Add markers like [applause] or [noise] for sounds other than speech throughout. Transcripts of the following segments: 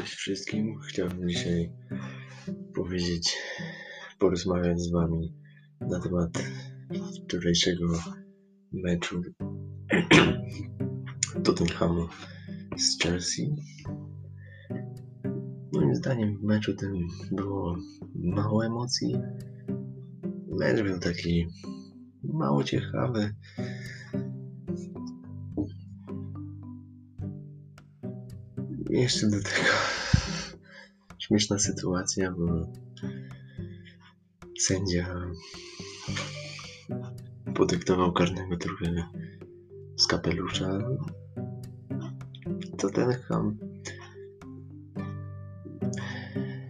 Cześć wszystkim. Chciałbym dzisiaj powiedzieć, porozmawiać z Wami na temat wczorajszego meczu [clears throat] Tottenhamu z Chelsea. Moim zdaniem w meczu tym było mało emocji. Mecz był taki mało ciekawy. Jeszcze do tego śmieszna sytuacja, bo sędzia podyktował karnego trochę z kapelusza. To ten ham.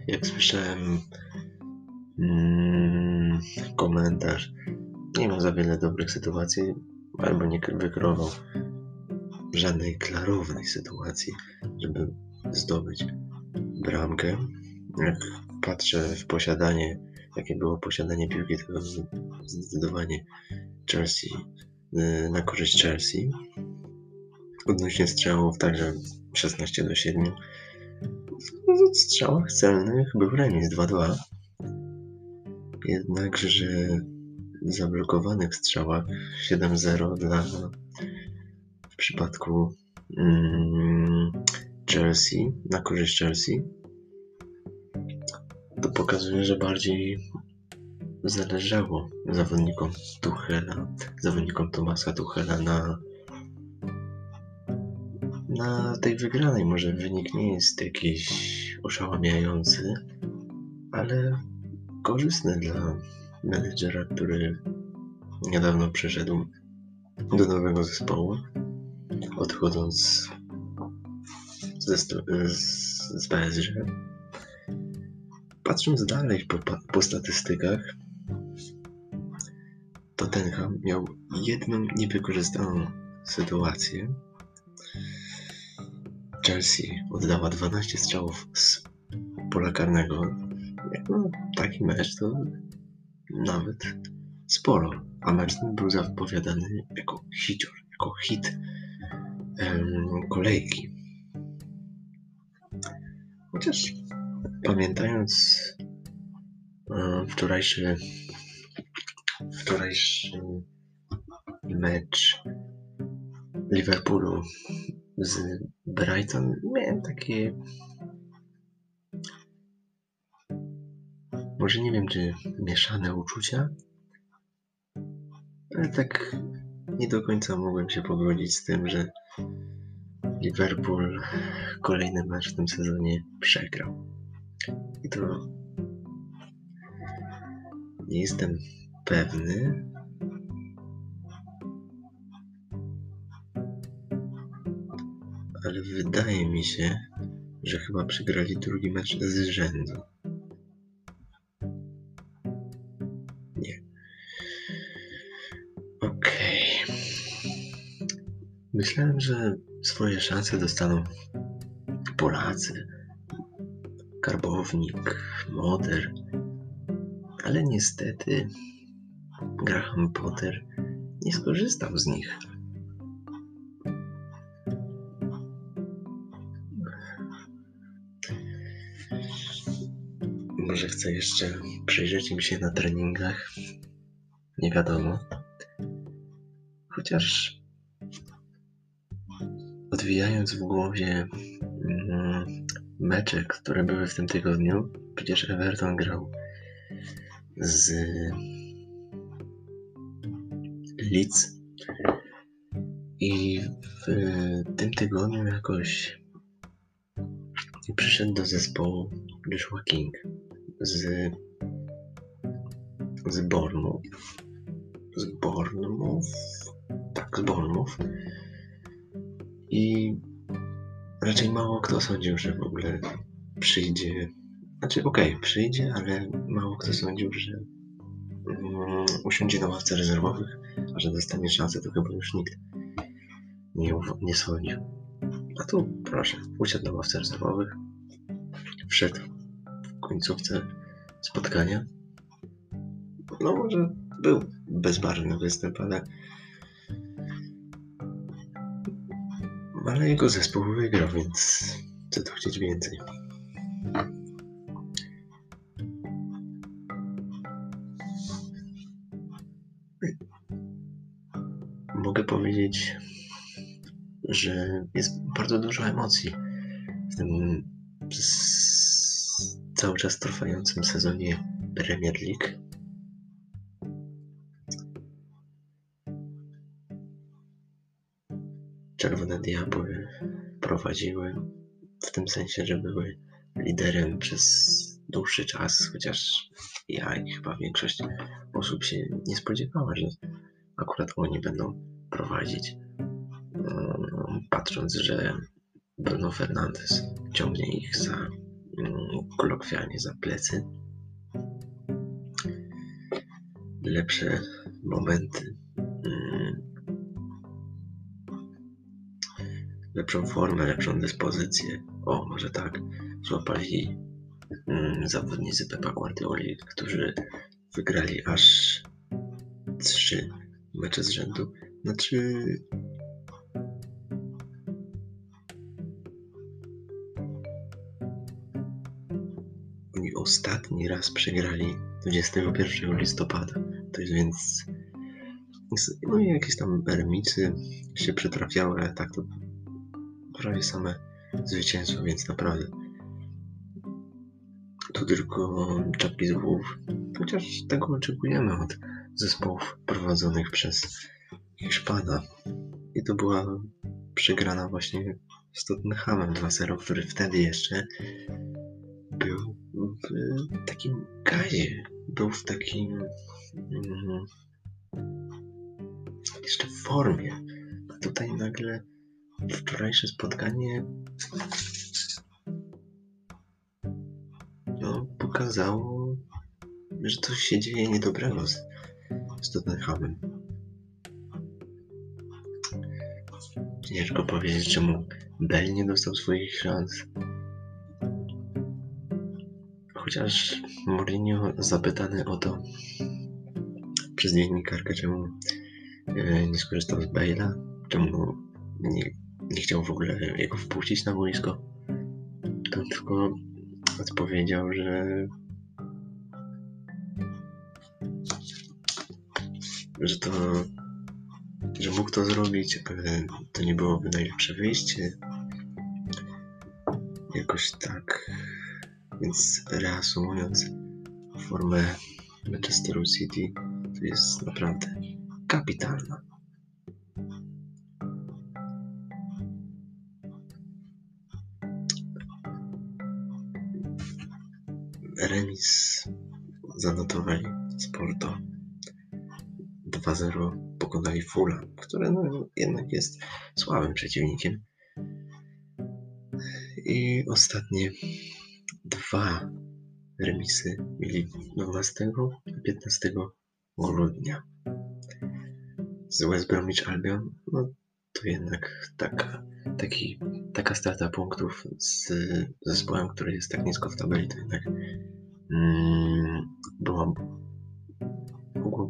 Jak słyszałem mm, komentarz, nie ma za wiele dobrych sytuacji, albo nie wykrował żadnej klarownej sytuacji, żeby zdobyć bramkę. Jak patrzę w posiadanie, jakie było posiadanie piłki, to zdecydowanie Chelsea y, na korzyść Chelsea. Odnośnie strzałów także 16 do 7. W strzałach celnych był remis 2-2. Jednakże w zablokowanych strzałach 7-0 dla w przypadku mm, Chelsea, na korzyść Chelsea, to pokazuje, że bardziej zależało zawodnikom Tuchela, zawodnikom Tomasa Tuchela na, na tej wygranej. Może wynik nie jest jakiś oszałamiający, ale korzystny dla menedżera, który niedawno przeszedł do nowego zespołu, odchodząc ze, z, z PSG. Patrząc dalej po, po statystykach, Tottenham miał jedną niewykorzystaną sytuację. Chelsea oddała 12 strzałów z pola karnego. No, taki mecz to nawet sporo. A mecz ten był zapowiadany jako hicior, jako hit um, kolejki. Chociaż pamiętając e, wczorajszy wczorajszy mecz Liverpoolu z Brighton, miałem takie może nie wiem, czy mieszane uczucia, ale tak nie do końca mogłem się pogodzić z tym, że Liverpool kolejny mecz w tym sezonie przegrał. I to nie jestem pewny. Ale wydaje mi się, że chyba przegrali drugi mecz z rzędu. Nie. Okej. Okay. Myślałem, że swoje szanse dostaną Polacy, Karbownik, Moder, ale niestety Graham Potter nie skorzystał z nich. Może chce jeszcze przyjrzeć im się na treningach. Nie wiadomo. Chociaż odwijając w głowie mm, mecze, które były w tym tygodniu, przecież Everton grał z Leeds i w tym tygodniu jakoś przyszedł do zespołu Joshua King z z Bournemouth. Z Bournemouth? Tak, z Bournemouth i raczej mało kto sądził, że w ogóle przyjdzie. Znaczy, okej, okay, przyjdzie, ale mało kto sądził, że um, usiądzie na ławce rezerwowych, a że dostanie szansę, to chyba już nikt nie, nie sądził. A tu proszę, usiadł na ławce rezerwowych, wszedł w końcówce spotkania. No, może był bezbarwny występ, ale ale jego zespół wygrał, więc Co tu chcieć więcej? Mogę powiedzieć, że jest bardzo dużo emocji w tym cały czas trwającym sezonie Premier League. Czerwone Diabły prowadziły w tym sensie, że były liderem przez dłuższy czas, chociaż ja i chyba większość osób się nie spodziewała, że akurat oni będą prowadzić. Mm, patrząc, że Bruno Fernandes ciągnie ich za mm, kolokwialnie za plecy. Lepsze momenty lepszą formę, lepszą dyspozycję. O, może tak, złapali mm, zawodnicy Pepa Guardioli, którzy wygrali aż trzy mecze z rzędu. Znaczy... Oni ostatni raz przegrali 21 listopada. To jest więc no i jakieś tam ermicy się przytrafiały, ale tak to prawie same zwycięstwo, więc naprawdę to tylko czapki z głów. Chociaż tego oczekujemy od zespołów prowadzonych przez Hiszpana. I to była przegrana właśnie z Tottenhamem 2-0, który wtedy jeszcze był w takim gazie. Był w takim mm, jeszcze w formie. A tutaj nagle wczorajsze spotkanie no, pokazało, że coś się dzieje niedobrego z, z Tottenhamem. Ciężko powiedzieć, czemu Bell nie dostał swoich szans. Chociaż Mourinho zapytany o to przez dziennikarkę, czemu e, nie skorzystał z Bale'a, czemu nie nie chciał w ogóle jego wpuścić na wojsko. To tylko odpowiedział, że że to że mógł to zrobić, ale to nie byłoby najlepsze wyjście. Jakoś tak. Więc reasumując, formę Manchesteru City to jest naprawdę kapitalna. Remis zanotowali Sporto. 2-0 pokonali Fula, które no, jednak jest słabym przeciwnikiem. I ostatnie dwa remisy mieli 12 i 15 grudnia. Z West Bromwich Albion, no to jednak taka, taki, taka strata punktów z zespołem, który jest tak nisko w tabeli, to jednak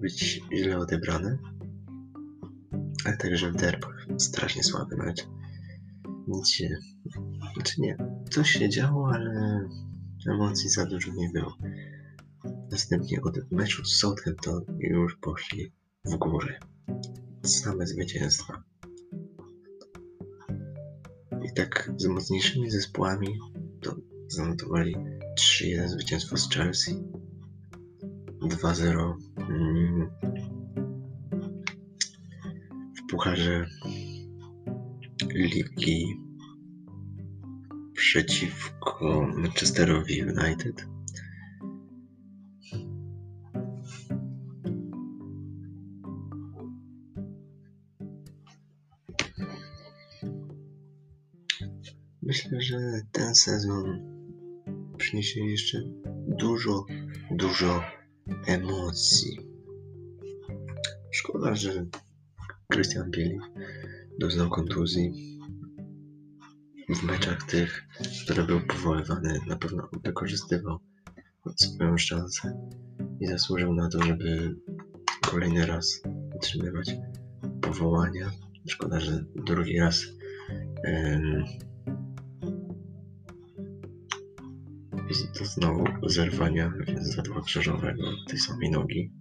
być źle odebrane. Ale także w derbach strasznie słaby mecz. Nic się, znaczy nie, coś się działo, ale emocji za dużo nie było. Następnie od meczu z Southampton już poszli w górę. Same zwycięstwa. I tak z mocniejszymi zespołami to zanotowali 3-1 zwycięstwo z Chelsea. 2-0 mm, w pucharze ligi przeciwko Manchesterowi United. Myślę, że ten sezon przyniesie jeszcze dużo, dużo emocji. Szkoda, że Christian Bielik doznał kontuzji w meczach tych, które był powoływany. Na pewno wykorzystywał swoją szansę i zasłużył na to, żeby kolejny raz otrzymywać powołania. Szkoda, że drugi raz z- doznał zerwania więc zaczął krzyżowego tej samej nogi.